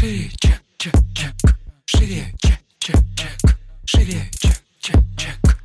Шире, чек, чек, чек. Шире, чек, чек, чек. Шире, чек, чек, чек.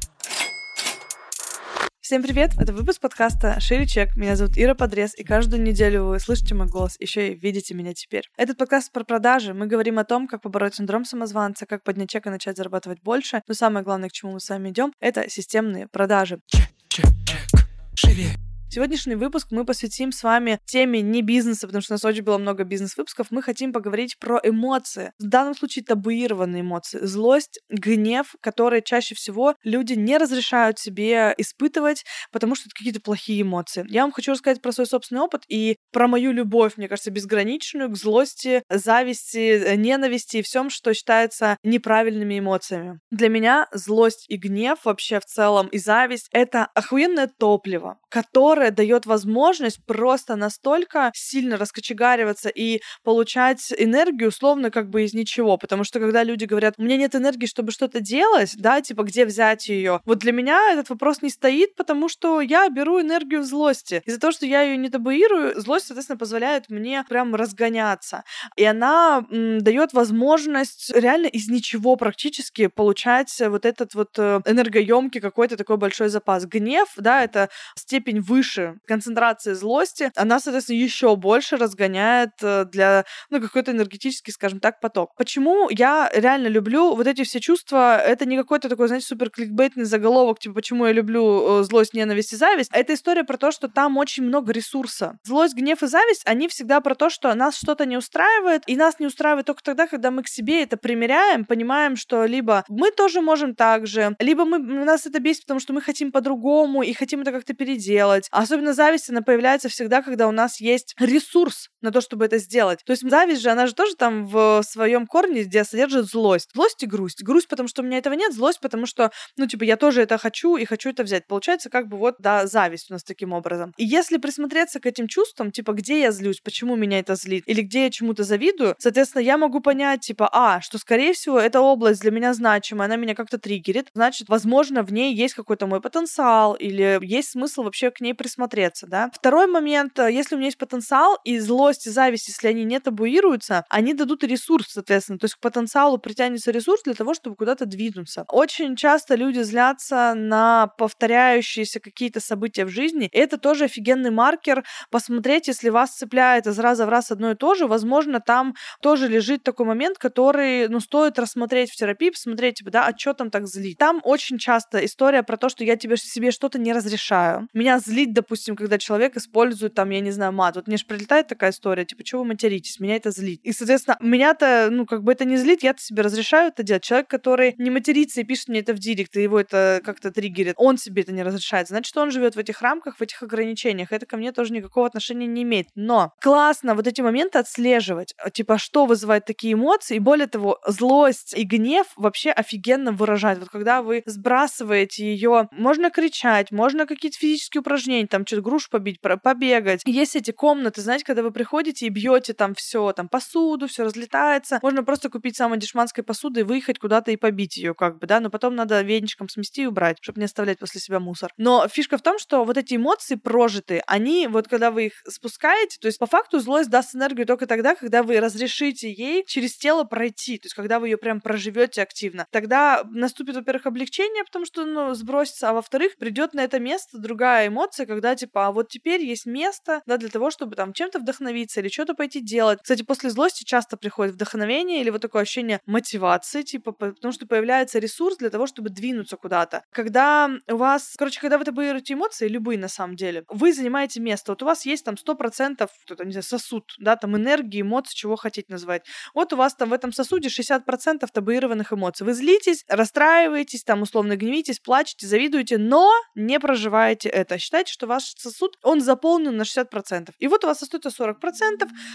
Всем привет! Это выпуск подкаста «Шире чек». Меня зовут Ира Подрез, и каждую неделю вы слышите мой голос, еще и видите меня теперь. Этот подкаст про продажи. Мы говорим о том, как побороть синдром самозванца, как поднять чек и начать зарабатывать больше. Но самое главное, к чему мы с вами идем, это системные продажи. Чек, чек, чек. Шире, Сегодняшний выпуск мы посвятим с вами теме не бизнеса, потому что у нас очень было много бизнес-выпусков. Мы хотим поговорить про эмоции. В данном случае табуированные эмоции. Злость, гнев, которые чаще всего люди не разрешают себе испытывать, потому что это какие-то плохие эмоции. Я вам хочу рассказать про свой собственный опыт и про мою любовь, мне кажется, безграничную к злости, зависти, ненависти и всем, что считается неправильными эмоциями. Для меня злость и гнев вообще в целом и зависть — это охуенное топливо, которое которая дает возможность просто настолько сильно раскочегариваться и получать энергию, условно, как бы из ничего. Потому что когда люди говорят, у меня нет энергии, чтобы что-то делать, да, типа, где взять ее? Вот для меня этот вопрос не стоит, потому что я беру энергию в злости. Из-за того, что я ее не табуирую, злость, соответственно, позволяет мне прям разгоняться. И она дает возможность реально из ничего практически получать вот этот вот э, энергоемкий какой-то такой большой запас. Гнев, да, это степень выше выше концентрация злости, она, соответственно, еще больше разгоняет э, для, ну, какой-то энергетический, скажем так, поток. Почему я реально люблю вот эти все чувства? Это не какой-то такой, знаете, супер кликбейтный заголовок, типа, почему я люблю э, злость, ненависть и зависть. Это история про то, что там очень много ресурса. Злость, гнев и зависть, они всегда про то, что нас что-то не устраивает, и нас не устраивает только тогда, когда мы к себе это примеряем, понимаем, что либо мы тоже можем так же, либо мы, нас это бесит, потому что мы хотим по-другому и хотим это как-то переделать. А Особенно зависть, она появляется всегда, когда у нас есть ресурс на то, чтобы это сделать. То есть зависть же, она же тоже там в своем корне, где содержит злость. Злость и грусть. Грусть, потому что у меня этого нет, злость, потому что, ну, типа, я тоже это хочу и хочу это взять. Получается, как бы вот, да, зависть у нас таким образом. И если присмотреться к этим чувствам, типа, где я злюсь, почему меня это злит, или где я чему-то завидую, соответственно, я могу понять, типа, а, что, скорее всего, эта область для меня значимая, она меня как-то триггерит, значит, возможно, в ней есть какой-то мой потенциал, или есть смысл вообще к ней присмотреться да. Второй момент, э, если у меня есть потенциал, и злость, и зависть, если они не табуируются, они дадут ресурс, соответственно. То есть к потенциалу притянется ресурс для того, чтобы куда-то двинуться. Очень часто люди злятся на повторяющиеся какие-то события в жизни. И это тоже офигенный маркер. Посмотреть, если вас цепляет из раза в раз одно и то же, возможно, там тоже лежит такой момент, который, ну, стоит рассмотреть в терапии, посмотреть, типа, да, а что там так злит. Там очень часто история про то, что я тебе себе что-то не разрешаю. Меня злит, допустим, когда человек использует там, я не знаю, мат. Вот мне же прилетает такая история, типа, чего вы материтесь? Меня это злит. И, соответственно, меня-то, ну, как бы это не злит, я-то себе разрешаю это делать. Человек, который не матерится и пишет мне это в директ, и его это как-то триггерит, он себе это не разрешает. Значит, он живет в этих рамках, в этих ограничениях. Это ко мне тоже никакого отношения не имеет. Но классно вот эти моменты отслеживать. Типа, что вызывает такие эмоции. И более того, злость и гнев вообще офигенно выражать. Вот когда вы сбрасываете ее, можно кричать, можно какие-то физические упражнения, там что-то груш побить, побегать. Есть эти комнаты, знаете, когда вы приходите и бьете там все, там посуду, все разлетается. Можно просто купить самой дешманской посуды и выехать куда-то и побить ее, как бы, да, но потом надо веничком смести и убрать, чтобы не оставлять после себя мусор. Но фишка в том, что вот эти эмоции прожитые, они вот когда вы их спускаете, то есть по факту злость даст энергию только тогда, когда вы разрешите ей через тело пройти, то есть когда вы ее прям проживете активно. Тогда наступит, во-первых, облегчение, потому что, ну, сбросится, а во-вторых, придет на это место другая эмоция, когда типа, а вот теперь есть место, да, для того, чтобы там чем-то вдохновиться или что-то пойти делать. Кстати, после злости часто приходит вдохновение или вот такое ощущение мотивации, типа, потому что появляется ресурс для того, чтобы двинуться куда-то. Когда у вас, короче, когда вы табуируете эмоции, любые на самом деле, вы занимаете место, вот у вас есть там 100%, кто-то, не знаю, сосуд, да, там энергии, эмоций, чего хотите назвать. Вот у вас там в этом сосуде 60% табуированных эмоций. Вы злитесь, расстраиваетесь, там условно гневитесь, плачете, завидуете, но не проживаете это. Считайте, что ваш сосуд, он заполнен на 60%. И вот у вас остается 40%,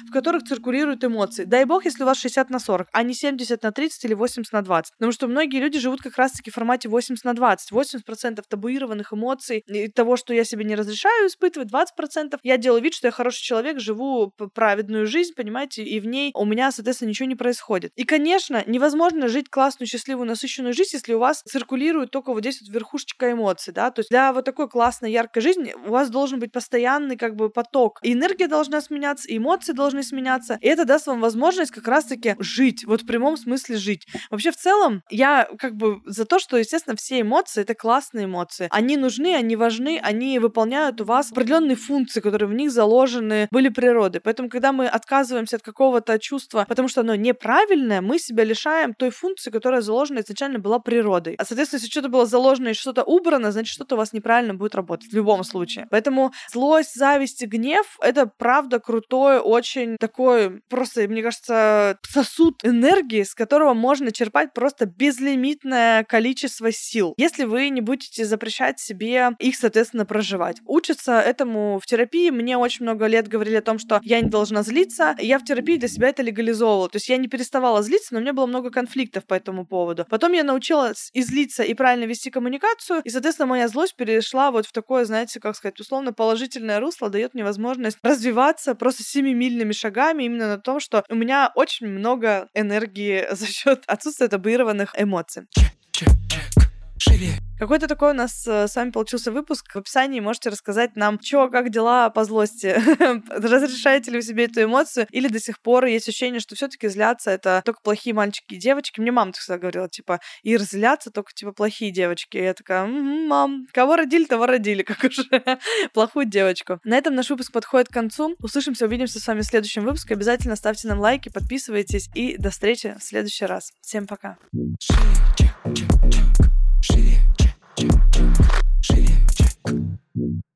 в которых циркулируют эмоции. Дай бог, если у вас 60 на 40, а не 70 на 30 или 80 на 20. Потому что многие люди живут как раз-таки в формате 80 на 20. 80% табуированных эмоций и того, что я себе не разрешаю испытывать, 20% я делаю вид, что я хороший человек, живу праведную жизнь, понимаете, и в ней у меня, соответственно, ничего не происходит. И, конечно, невозможно жить классную, счастливую, насыщенную жизнь, если у вас циркулирует только вот здесь вот верхушечка эмоций, да, то есть для вот такой классной, яркой жизни у вас должен быть постоянный как бы поток. И энергия должна сменяться, и эмоции должны сменяться. И это даст вам возможность как раз-таки жить, вот в прямом смысле жить. Вообще, в целом, я как бы за то, что, естественно, все эмоции — это классные эмоции. Они нужны, они важны, они выполняют у вас определенные функции, которые в них заложены были природы. Поэтому, когда мы отказываемся от какого-то чувства, потому что оно неправильное, мы себя лишаем той функции, которая заложена изначально была природой. А, соответственно, если что-то было заложено и что-то убрано, значит, что-то у вас неправильно будет работать в любом случае. Поэтому злость, зависть и гнев — это правда крутой, очень такой, просто, мне кажется, сосуд энергии, с которого можно черпать просто безлимитное количество сил, если вы не будете запрещать себе их, соответственно, проживать. Учиться этому в терапии. Мне очень много лет говорили о том, что я не должна злиться. Я в терапии для себя это легализовывала. То есть я не переставала злиться, но у меня было много конфликтов по этому поводу. Потом я научилась излиться и правильно вести коммуникацию, и, соответственно, моя злость перешла вот в такое, знаете, как сказать, условно положительное русло, дает мне возможность развиваться просто семимильными шагами именно на том, что у меня очень много энергии за счет отсутствия табуированных эмоций. Шире. Какой-то такой у нас э, с вами получился выпуск. В описании можете рассказать нам, что, как дела по злости. Разрешаете ли вы себе эту эмоцию? Или до сих пор есть ощущение, что все таки злятся это только плохие мальчики и девочки? Мне мама всегда говорила, типа, и злятся только, типа, плохие девочки. И я такая, мам, кого родили, того родили, как уже плохую девочку. На этом наш выпуск подходит к концу. Услышимся, увидимся с вами в следующем выпуске. Обязательно ставьте нам лайки, подписывайтесь и до встречи в следующий раз. Всем пока. Шире, чек, чек, чек. Шире, чек, чек, шире, чек.